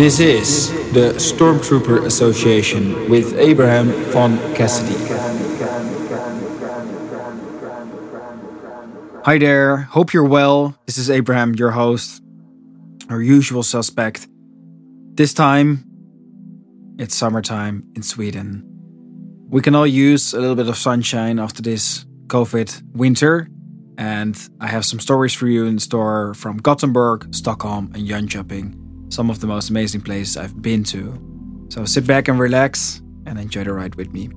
This is the Stormtrooper Association with Abraham von Cassidy. Hi there, hope you're well. This is Abraham, your host, our usual suspect. This time, it's summertime in Sweden. We can all use a little bit of sunshine after this COVID winter, and I have some stories for you in store from Gothenburg, Stockholm, and Jönköping some of the most amazing places I've been to. So sit back and relax and enjoy the ride with me.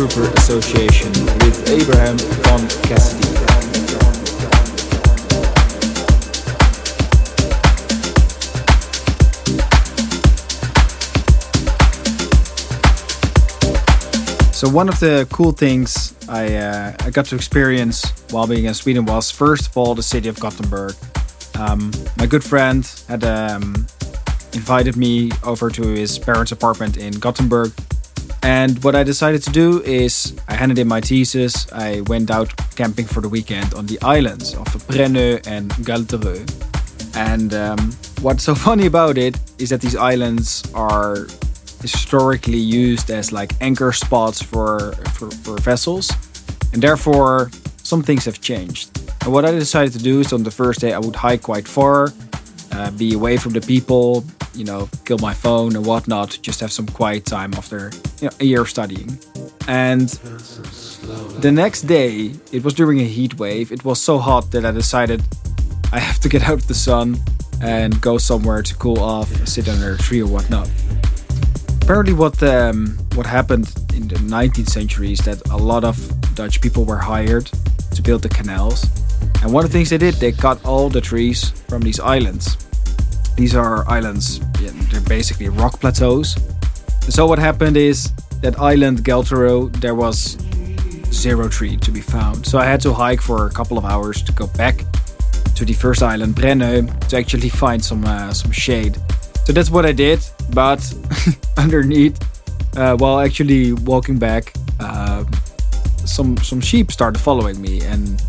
Stormtrooper Association with Abraham von Cassidy. So one of the cool things I uh, I got to experience while being in Sweden was first of all the city of Gothenburg. Um, my good friend had um, invited me over to his parents' apartment in Gothenburg, and what I decided to do is I handed in my thesis. I went out camping for the weekend on the islands of Brännö and Galterö. And um, what's so funny about it is that these islands are historically used as like anchor spots for, for, for vessels, and therefore some things have changed. And what I decided to do is on the first day I would hike quite far, uh, be away from the people, you know, kill my phone and whatnot, just have some quiet time after you know, a year of studying. And the next day, it was during a heat wave. It was so hot that I decided I have to get out of the sun and go somewhere to cool off, sit under a tree or whatnot apparently what um, what happened in the 19th century is that a lot of Dutch people were hired to build the canals. And one of the things they did, they cut all the trees from these islands. These are islands, yeah, they're basically rock plateaus. So what happened is that island Galterö, there was zero tree to be found. So I had to hike for a couple of hours to go back to the first island, Brännö, to actually find some uh, some shade. So that's what I did. But underneath, uh, while actually walking back, uh, some some sheep started following me. And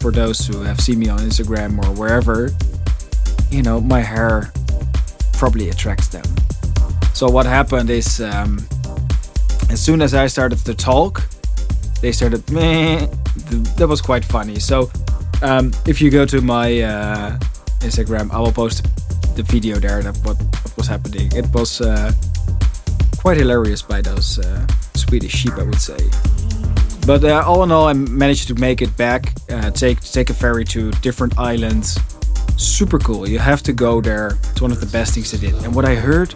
for those who have seen me on Instagram or wherever, you know, my hair probably attracts them. So what happened is, um, as soon as I started to talk, they started meh. That was quite funny. So um, if you go to my uh, Instagram, I will post the video there that what, what was happening. It was uh, quite hilarious by those uh, Swedish sheep, I would say. But uh, all in all, I managed to make it back. Uh, take take a ferry to different islands. Super cool. You have to go there. It's one of the best things I did. And what I heard,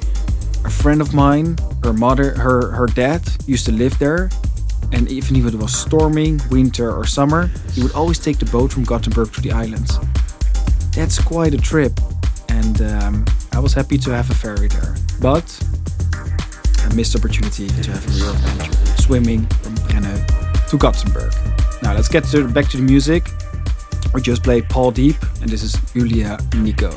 a friend of mine, her mother, her her dad used to live there. And even if it was storming, winter or summer, he would always take the boat from Gothenburg to the islands. That's quite a trip and um, I was happy to have a ferry there. But I missed opportunity to have a real adventure, swimming from Brännö to Gothenburg. Now let's get to, back to the music. We just played Paul Deep, and this is Julia Nico.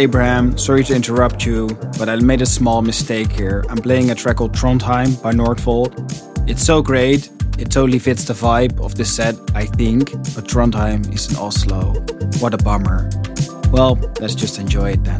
Abraham. Sorry to interrupt you, but I made a small mistake here. I'm playing a track called Trondheim by Nordvolt. It's so great, it totally fits the vibe of this set, I think, but Trondheim is in Oslo. What a bummer. Well, let's just enjoy it then.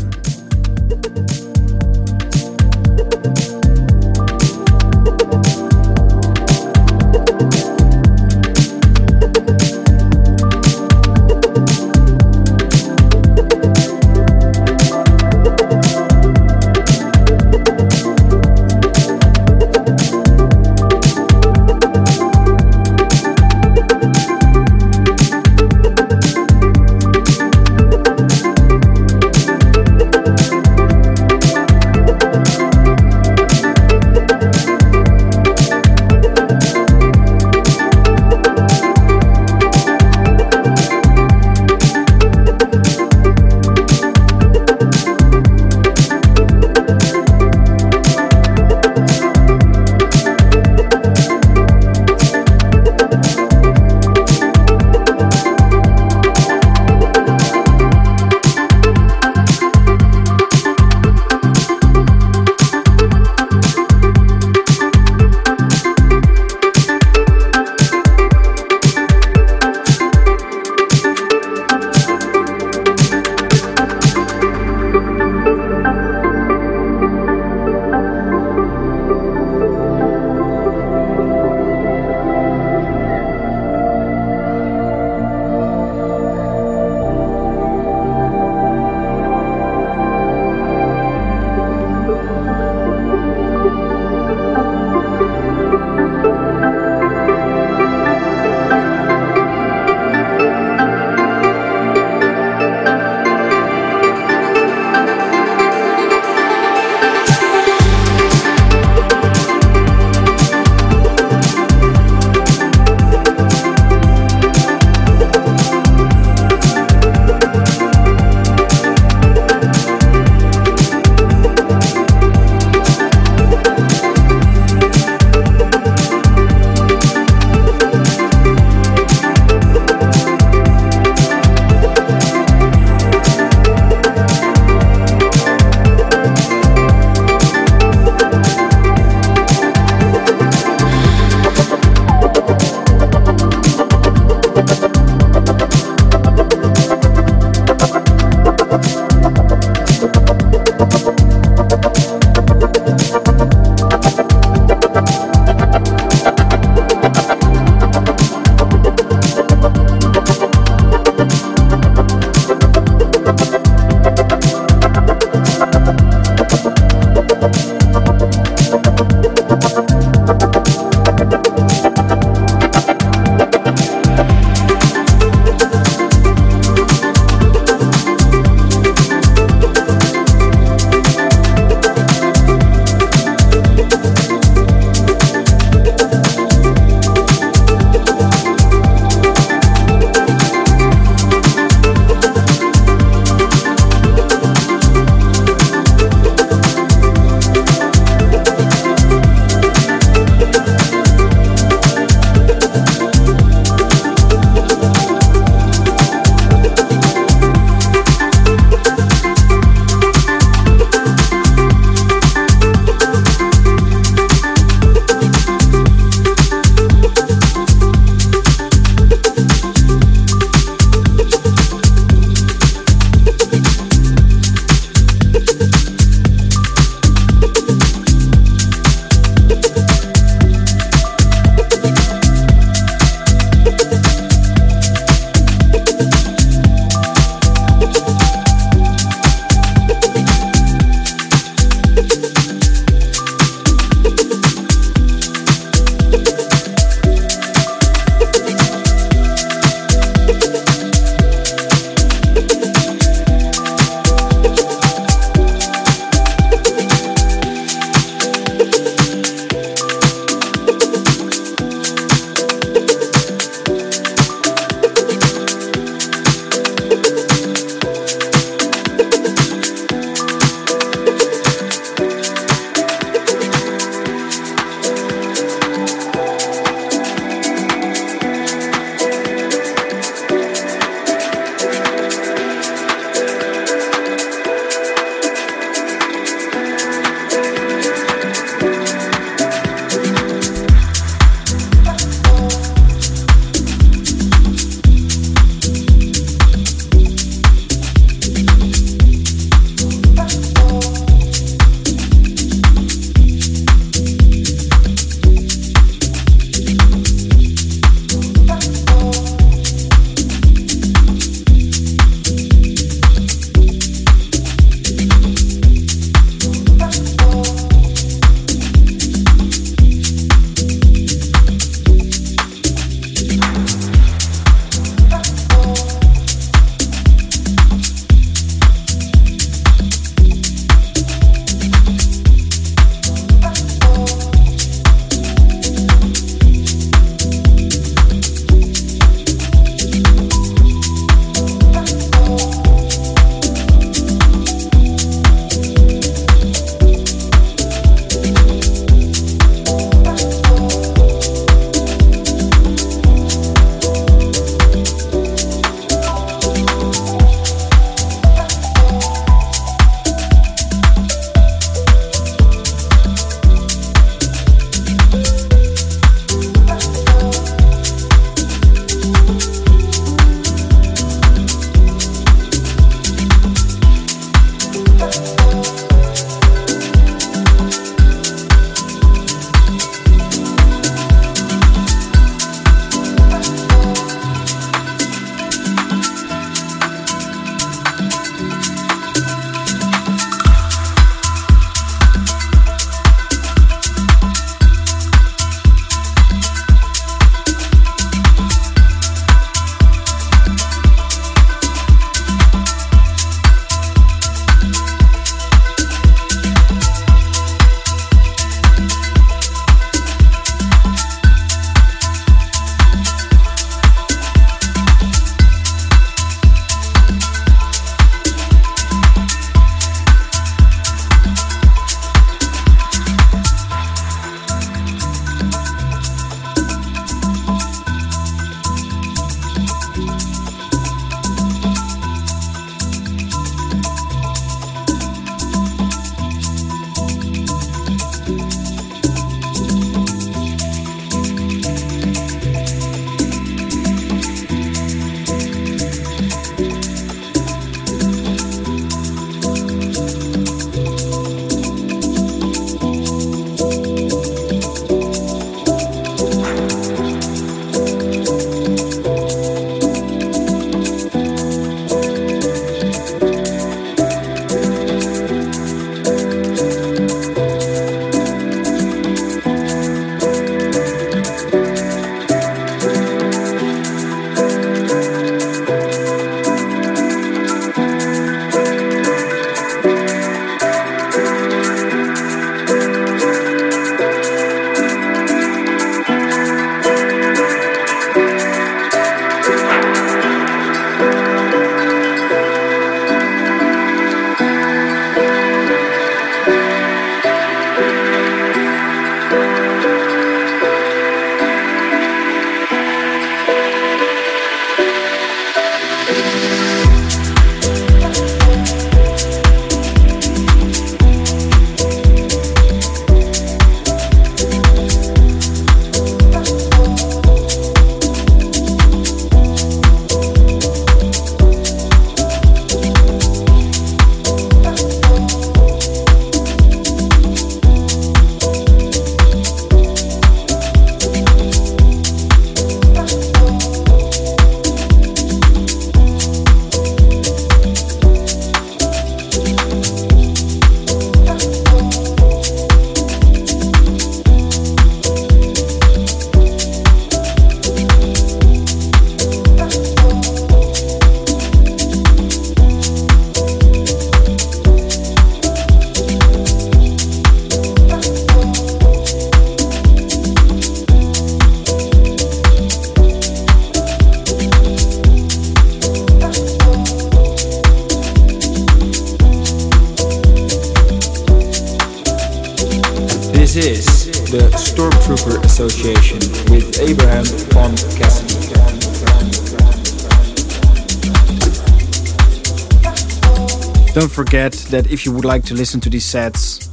That if you would like to listen to these sets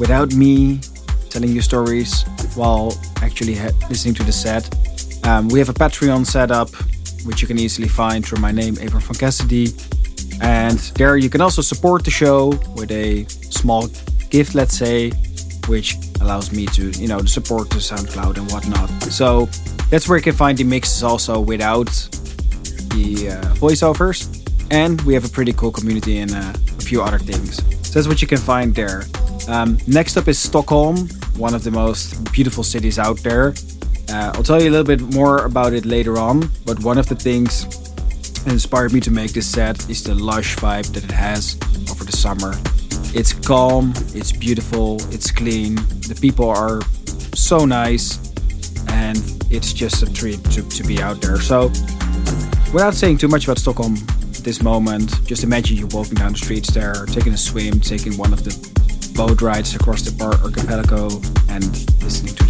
without me telling you stories while actually listening to the set, um, we have a Patreon set up, which you can easily find through my name, Abraham von Cassidy. And there you can also support the show with a small gift, let's say, which allows me to, you know, support the SoundCloud and whatnot. So that's where you can find the mixes also without the uh, voiceovers. And we have a pretty cool community in uh, few other things. So that's what you can find there. Um, next up is Stockholm, one of the most beautiful cities out there. Uh, I'll tell you a little bit more about it later on, but one of the things that inspired me to make this set is the lush vibe that it has over the summer. It's calm, it's beautiful, it's clean, the people are so nice, and it's just a treat to, to be out there. So, without saying too much about Stockholm this moment, just imagine you walking down the streets there, taking a swim, taking one of the boat rides across the Bar Archipelago, and listening to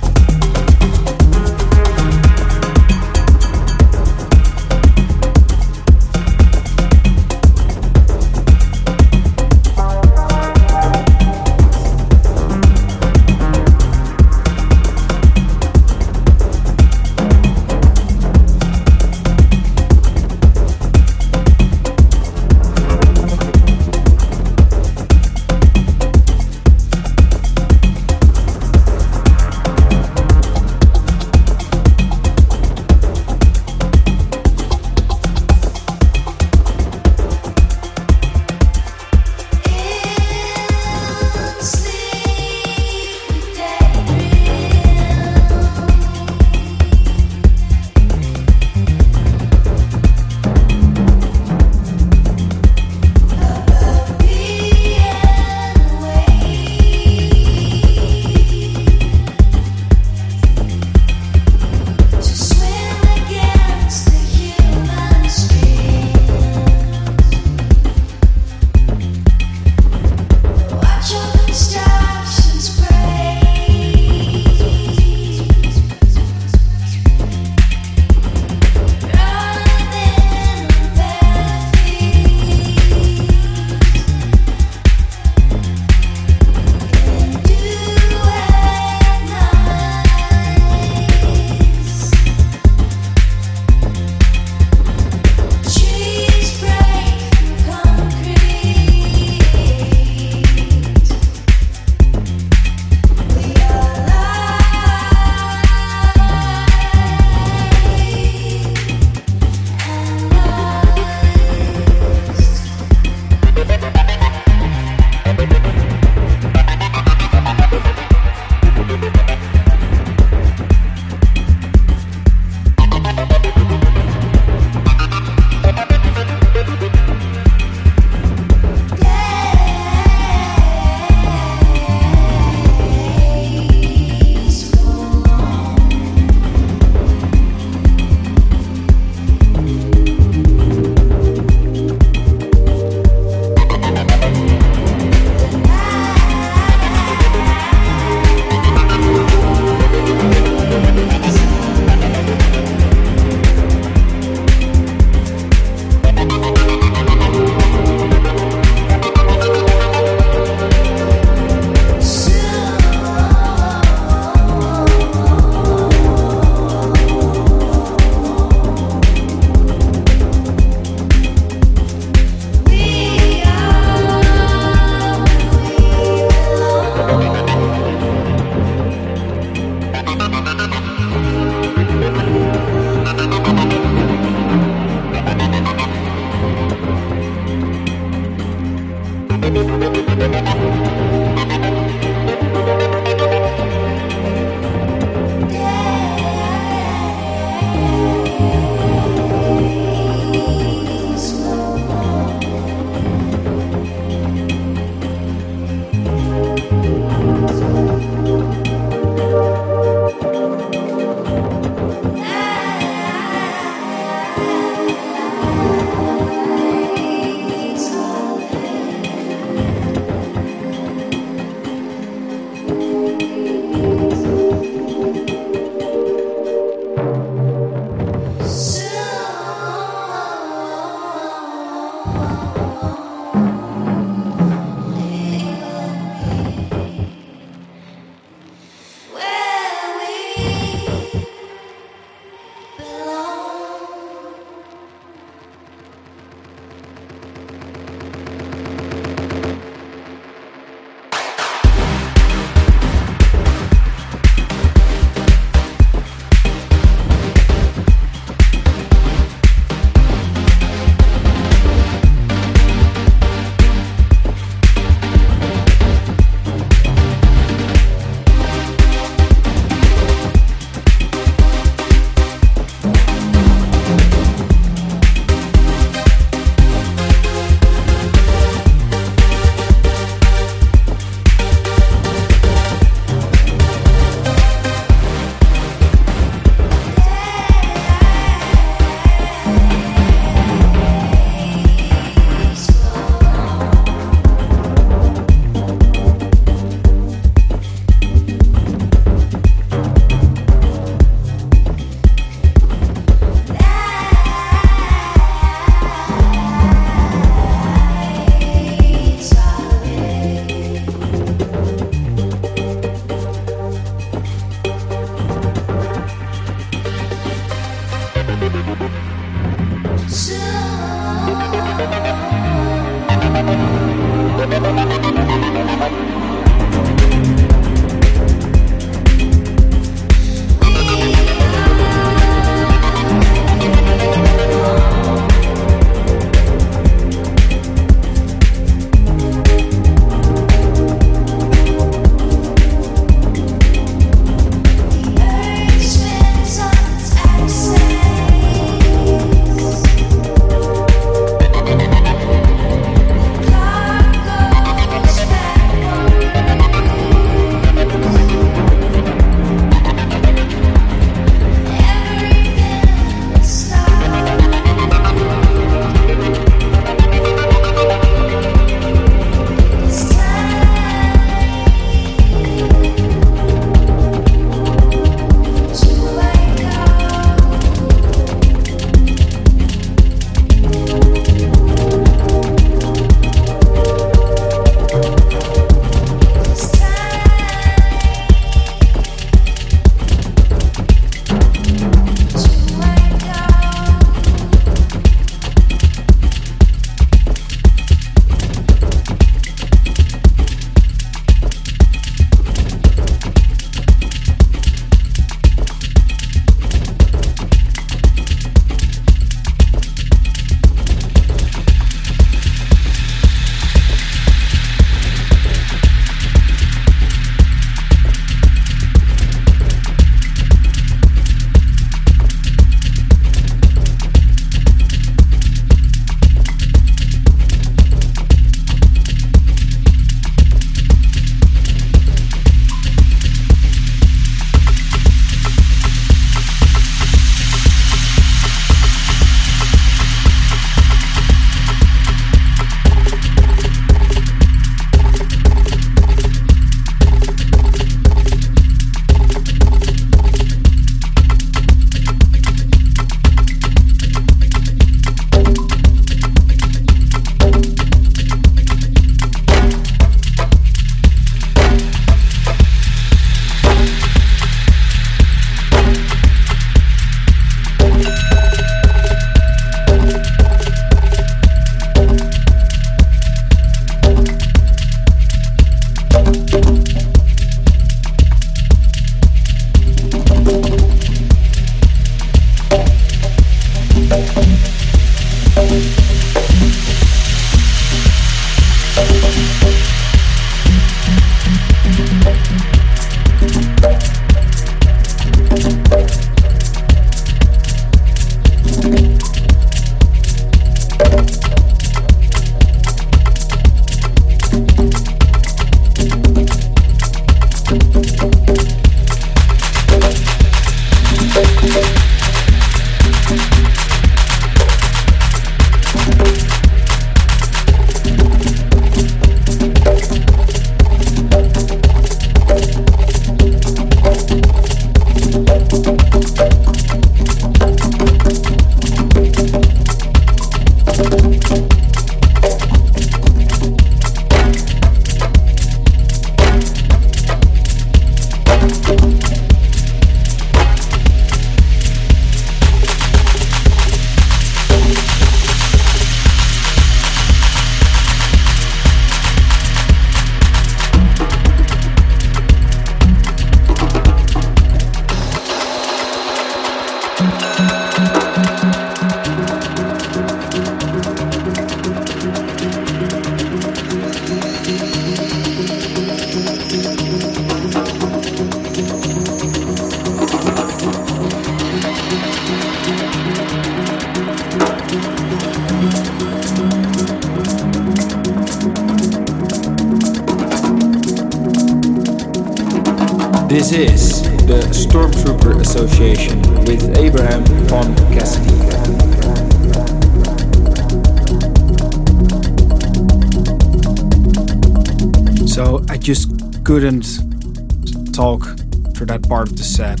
part of the set.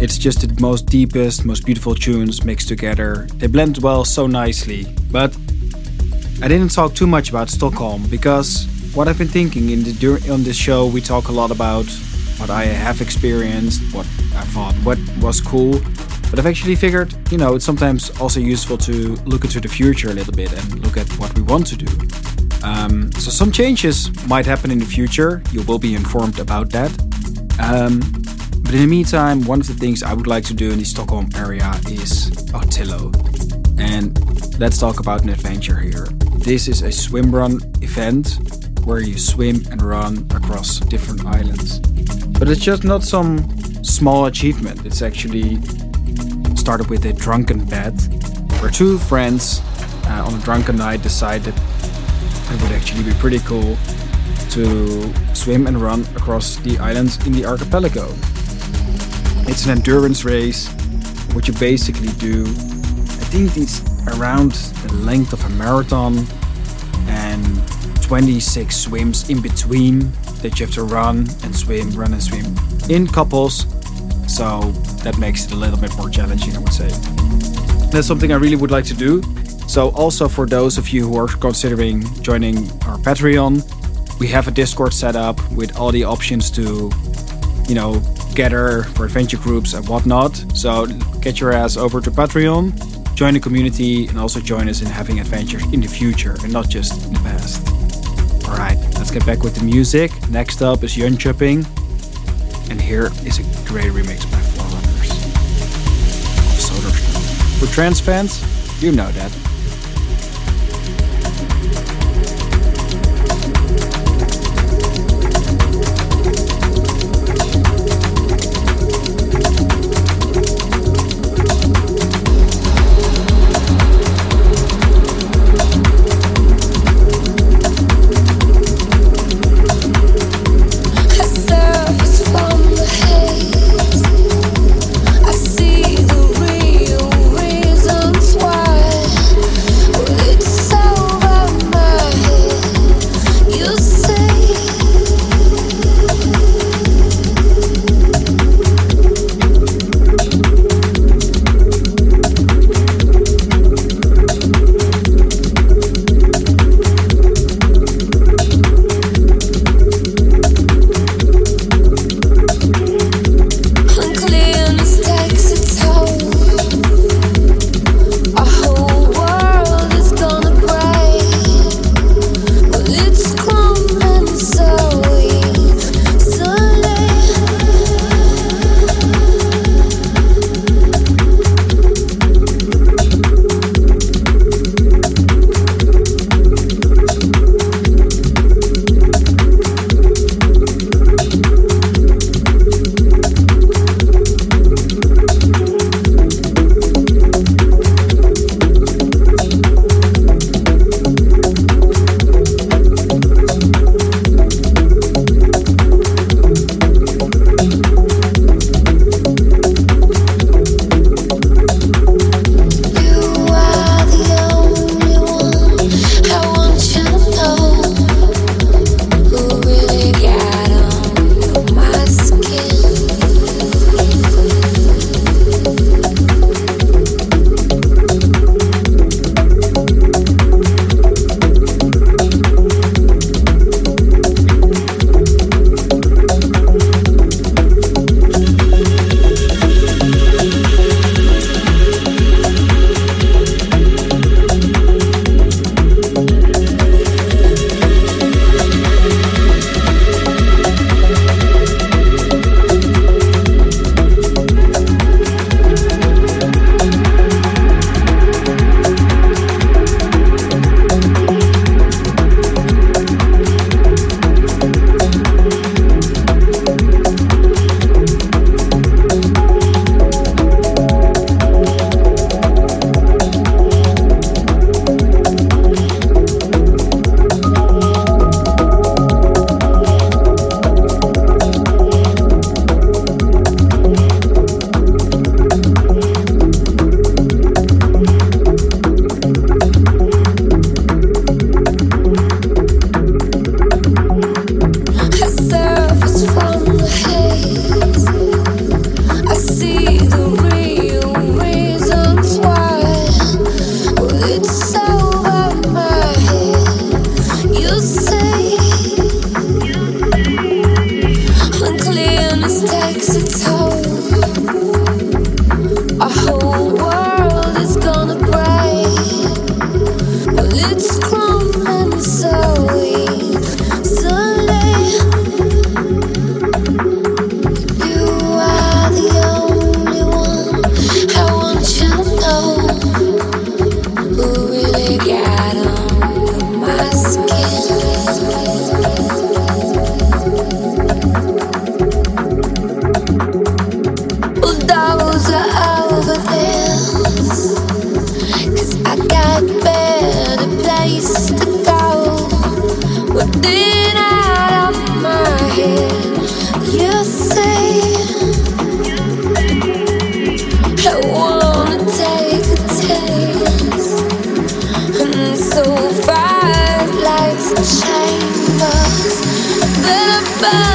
It's just the most deepest, most beautiful tunes mixed together. They blend well so nicely. But I didn't talk too much about Stockholm because what I've been thinking in the on this show we talk a lot about what I have experienced, what I thought what was cool. But I've actually figured, you know, it's sometimes also useful to look into the future a little bit and look at what we want to do. Um, so some changes might happen in the future. You will be informed about that. Um, but in the meantime, one of the things I would like to do in the Stockholm area is Ötillö. And let's talk about an adventure here. This is a swim run event where you swim and run across different islands. But it's just not some small achievement. It's actually started with a drunken bet where two friends uh, on a drunken night decided it would actually be pretty cool to swim and run across the islands in the archipelago. It's an endurance race, what you basically do. I think it's around the length of a marathon and 26 swims in between that you have to run and swim, run and swim in couples. So that makes it a little bit more challenging, I would say. That's something I really would like to do. So, also for those of you who are considering joining our Patreon, we have a Discord set up with all the options to, you know, gather for adventure groups and whatnot. So, get your ass over to Patreon, join the community, and also join us in having adventures in the future and not just in the past. Alright, let's get back with the music. Next up is Jönköping, and here is a great remix by Forerunners of Solarstone. For trance fans, you know that. goodbye.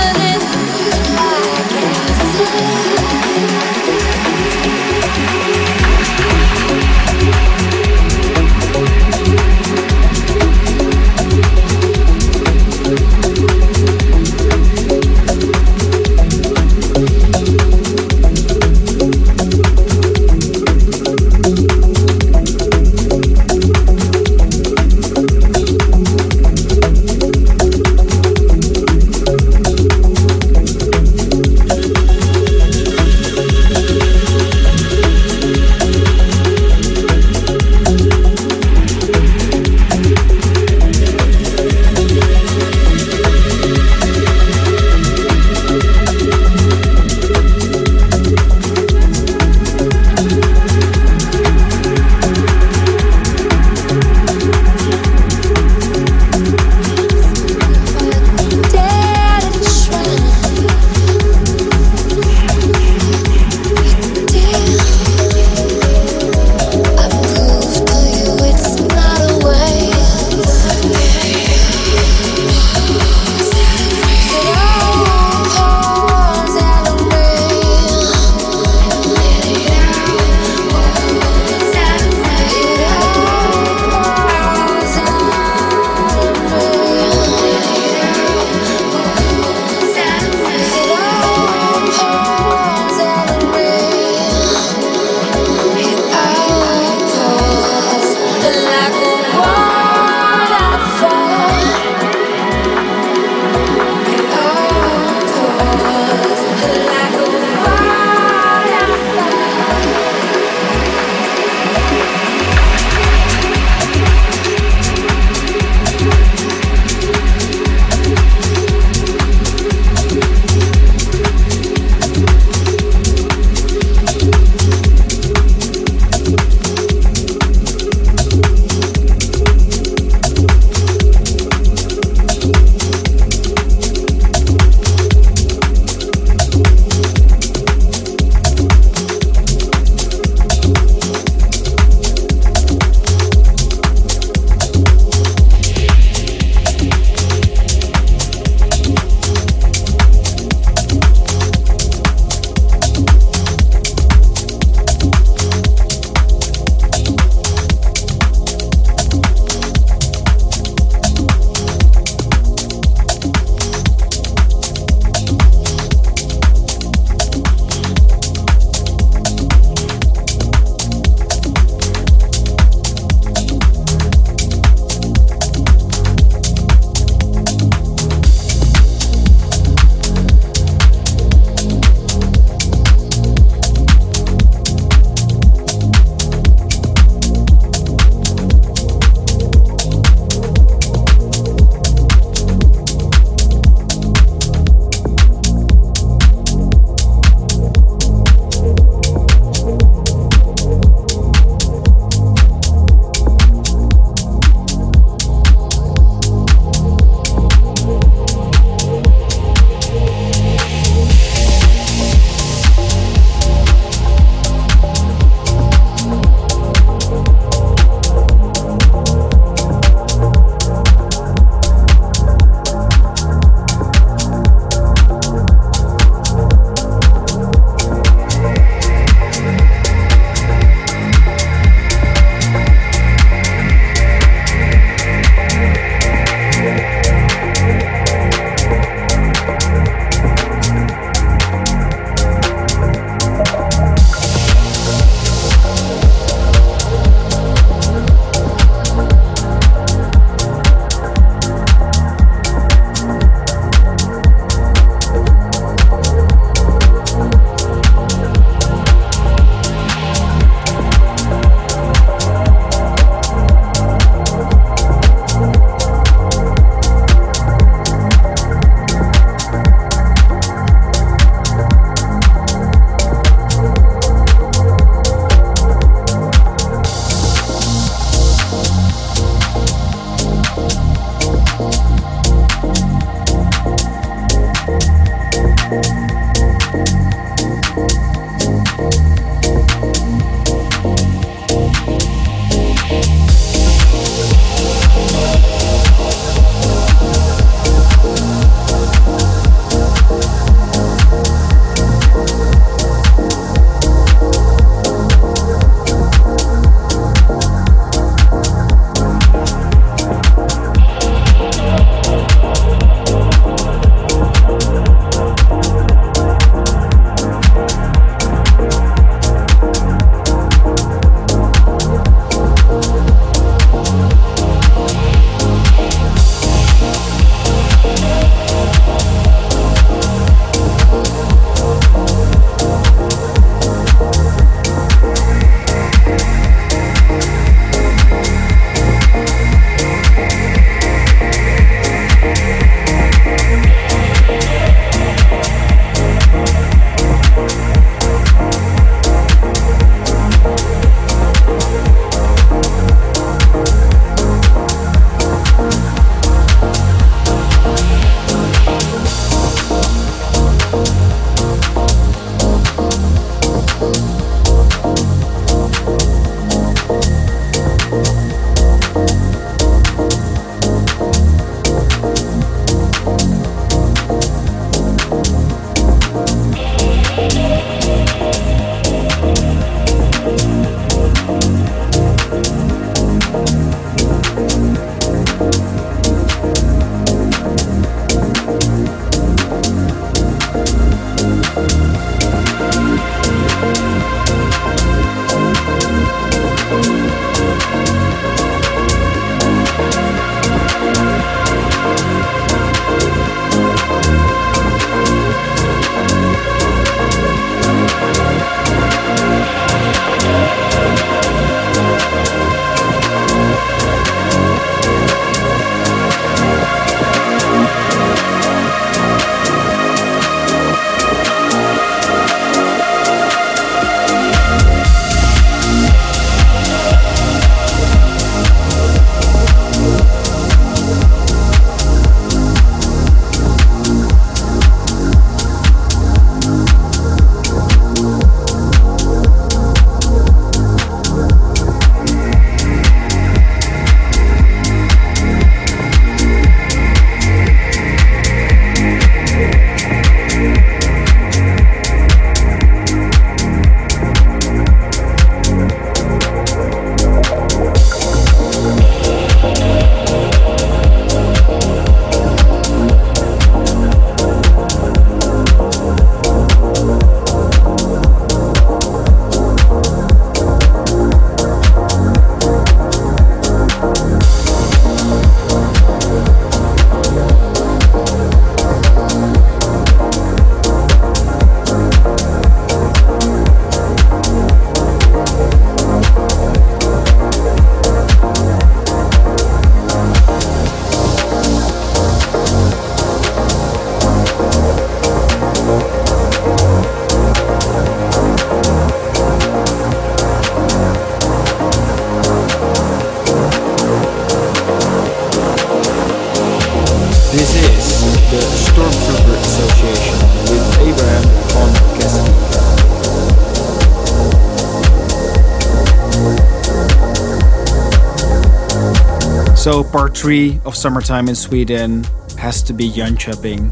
Part three of summertime in Sweden has to be Jönköping.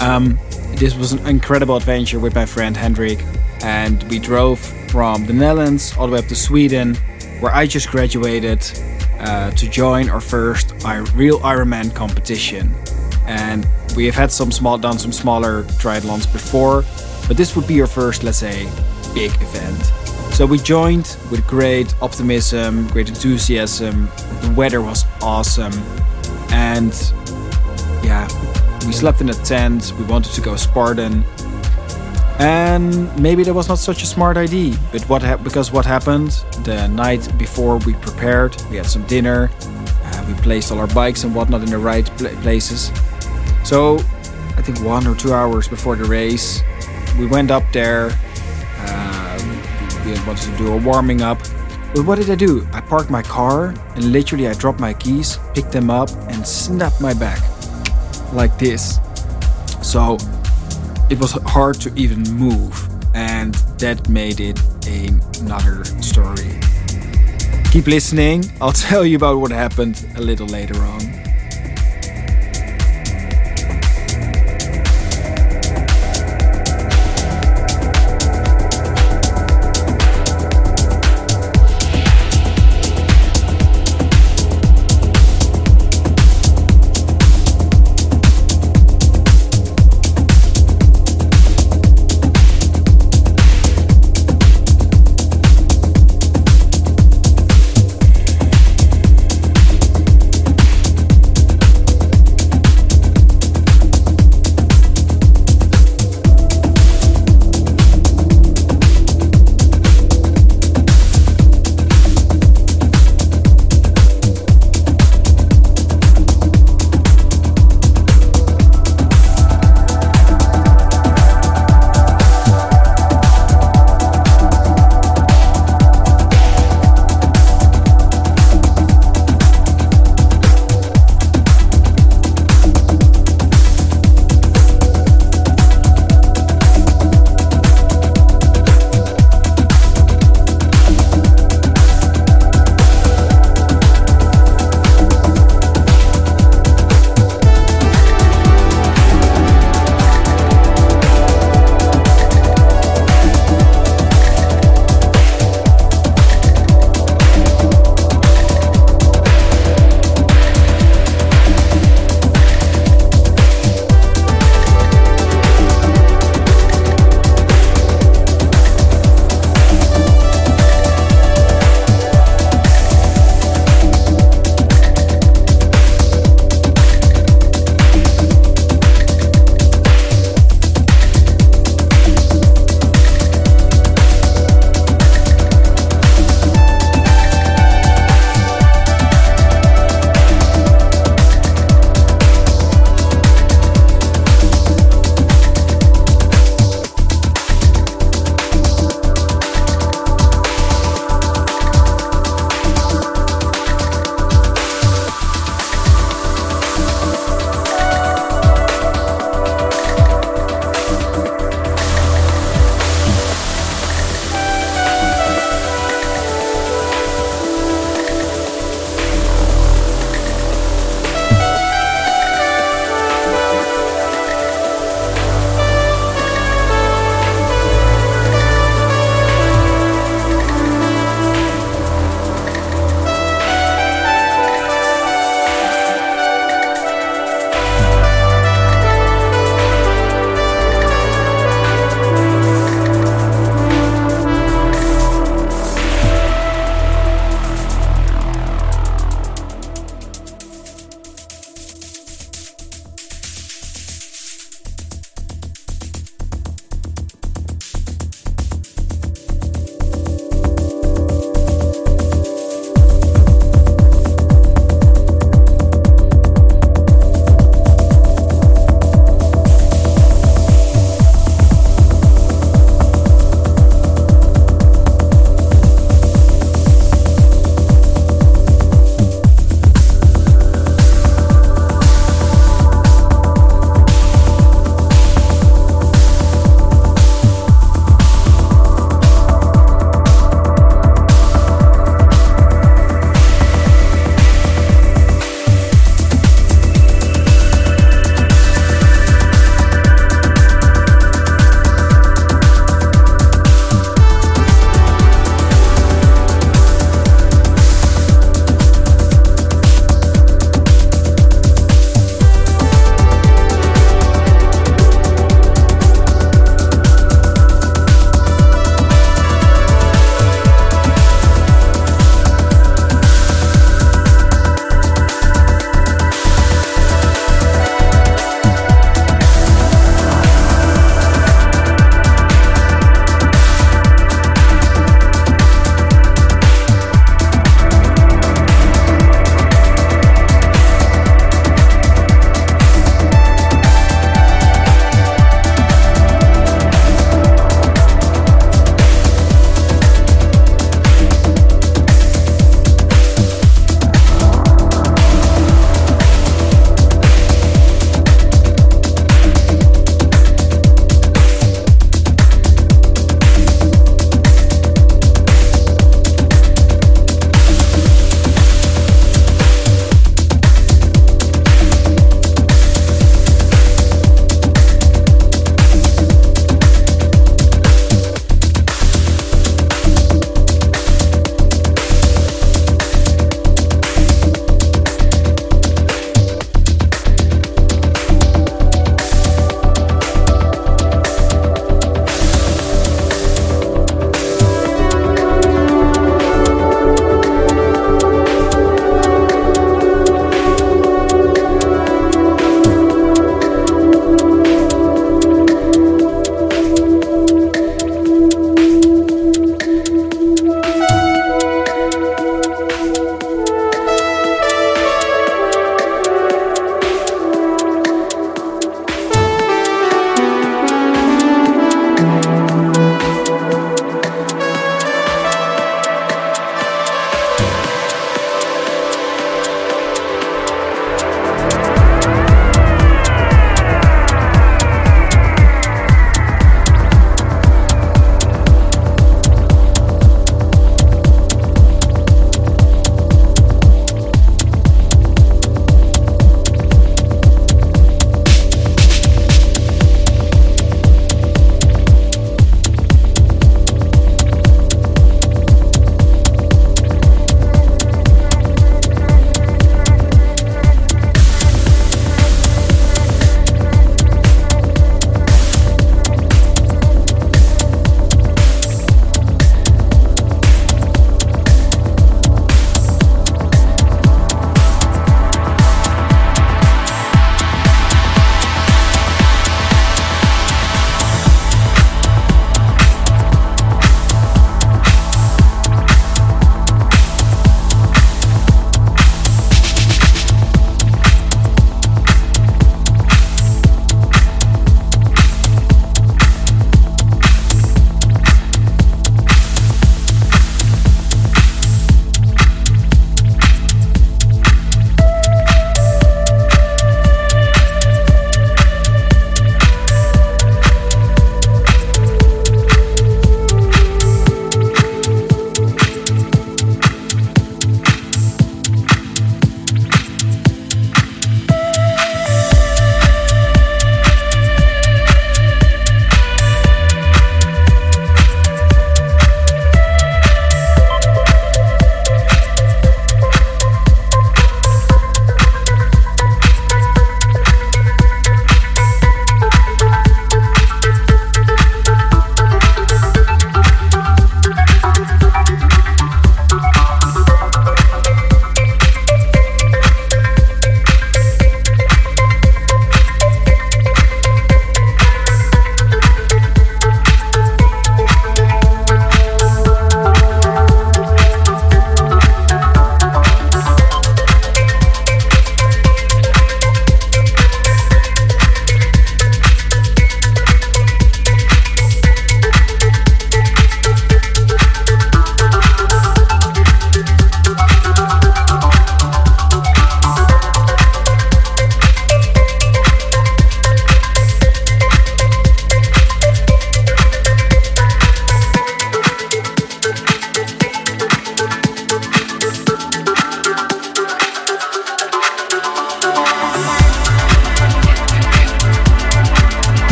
Um, this was an incredible adventure with my friend Hendrik, and we drove from the Netherlands all the way up to Sweden, where I just graduated uh, to join our first real Ironman competition. And we have had some small, done some smaller triathlons before, but this would be our first, let's say, big event. So we joined with great optimism, great enthusiasm. The weather was awesome, and yeah, we slept in a tent. We wanted to go Spartan, and maybe that was not such a smart idea. But what because what happened the night before we prepared, we had some dinner, uh, we placed all our bikes and whatnot in the right pl places. So I think one or two hours before the race, we went up there. Uh, we wanted to do a warming up. But what did I do? I parked my car and literally I dropped my keys, picked them up, and snapped my back like this. So it was hard to even move, and that made it another story. Keep listening, I'll tell you about what happened a little later on.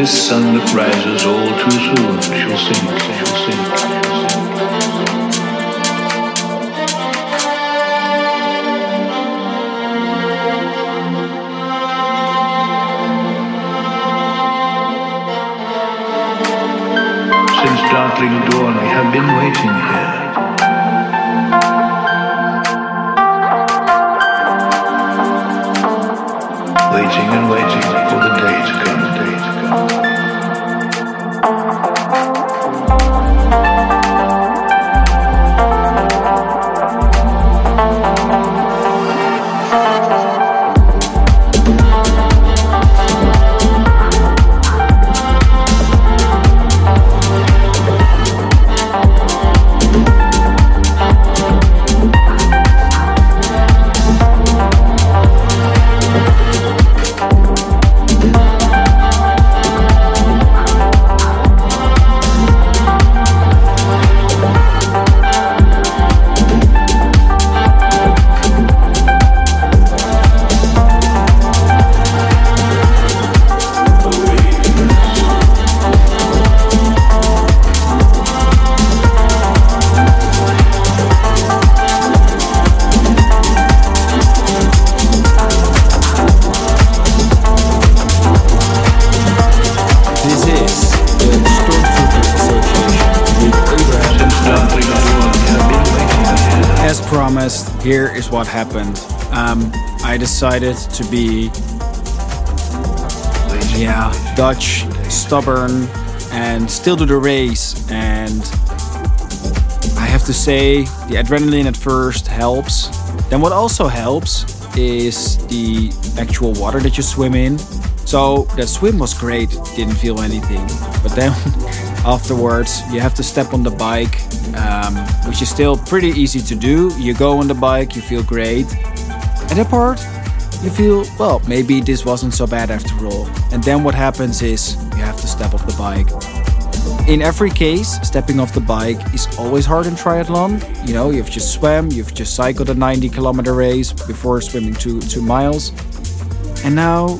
This sun that rises all too soon shall sink, shall sink. Since darkling dawn we have been waiting here. Is what happened. Um, I decided to be, yeah, Dutch, stubborn, and still do the race. And I have to say, the adrenaline at first helps. Then what also helps is the actual water that you swim in. So that swim was great, didn't feel anything. But then afterwards, you have to step on the bike, um, which is still pretty easy to do. You go on the bike, you feel great. At that part, you feel, well, maybe this wasn't so bad after all. And then what happens is you have to step off the bike. In every case, stepping off the bike is always hard in triathlon. You know, you've just swam, you've just cycled a 90 kilometer race before swimming two two miles, and now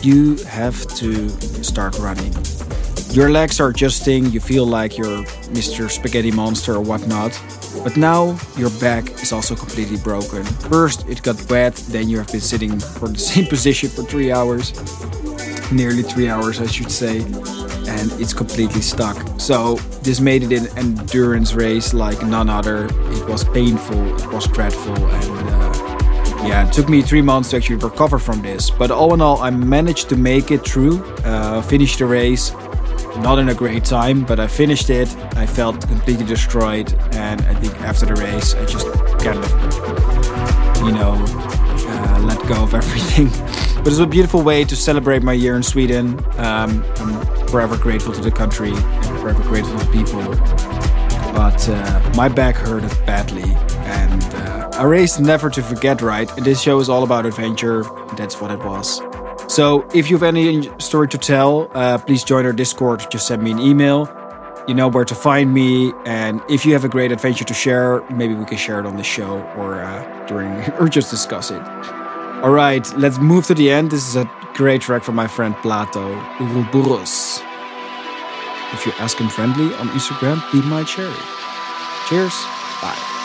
you have to start running. Your legs are adjusting, you feel like you're Mr. Spaghetti Monster or whatnot. But now your back is also completely broken. First it got wet, then you have been sitting for the same position for three hours. Nearly three hours, I should say. And it's completely stuck. So this made it an endurance race like none other. It was painful, it was dreadful, and uh, yeah, it took me three months to actually recover from this. But all in all, I managed to make it through, uh, finish the race. Not in a great time, but I finished it. I felt completely destroyed, and I think after the race, I just kind of, you know, uh, let go of everything. but it's a beautiful way to celebrate my year in Sweden. Um, I'm forever grateful to the country and forever grateful to the people but uh, my back hurted badly. And uh, a race never to forget, right? This show is all about adventure. That's what it was. So if you have any story to tell, uh, please join our Discord. Just send me an email. You know where to find me. And if you have a great adventure to share, maybe we can share it on the show or uh, during or just discuss it. All right, let's move to the end. This is a great track from my friend Plato, Ouroboros. If you ask him friendly on Instagram, he might share it. Cheers. Bye.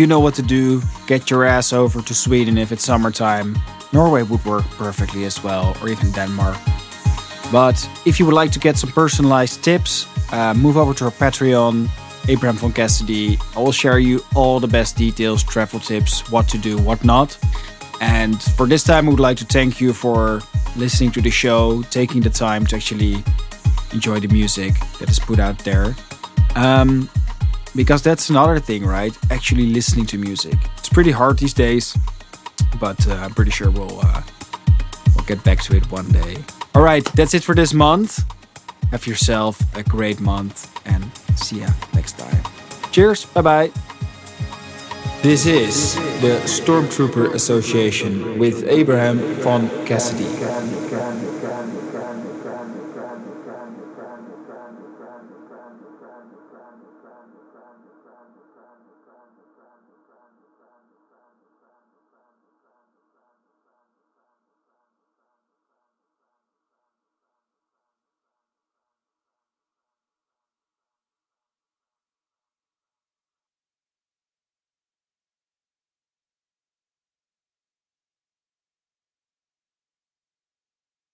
You know what to do. Get your ass over to Sweden if it's summertime. Norway would work perfectly as well, or even Denmark. But if you would like to get some personalized tips, uh, move over to our Patreon, Abraham von Cassidy. I will share you all the best details, travel tips, what to do, what not. And for this time, I would like to thank you for listening to the show, taking the time to actually enjoy the music that is put out there. Um, because that's another thing, right? Actually listening to music. It's pretty hard these days, but uh, I'm pretty sure we'll uh, we'll get back to it one day. All right, that's it for this month. Have yourself a great month and see ya next time. Cheers. Bye bye. This is the Stormtrooper Association with Abraham von Cassidy.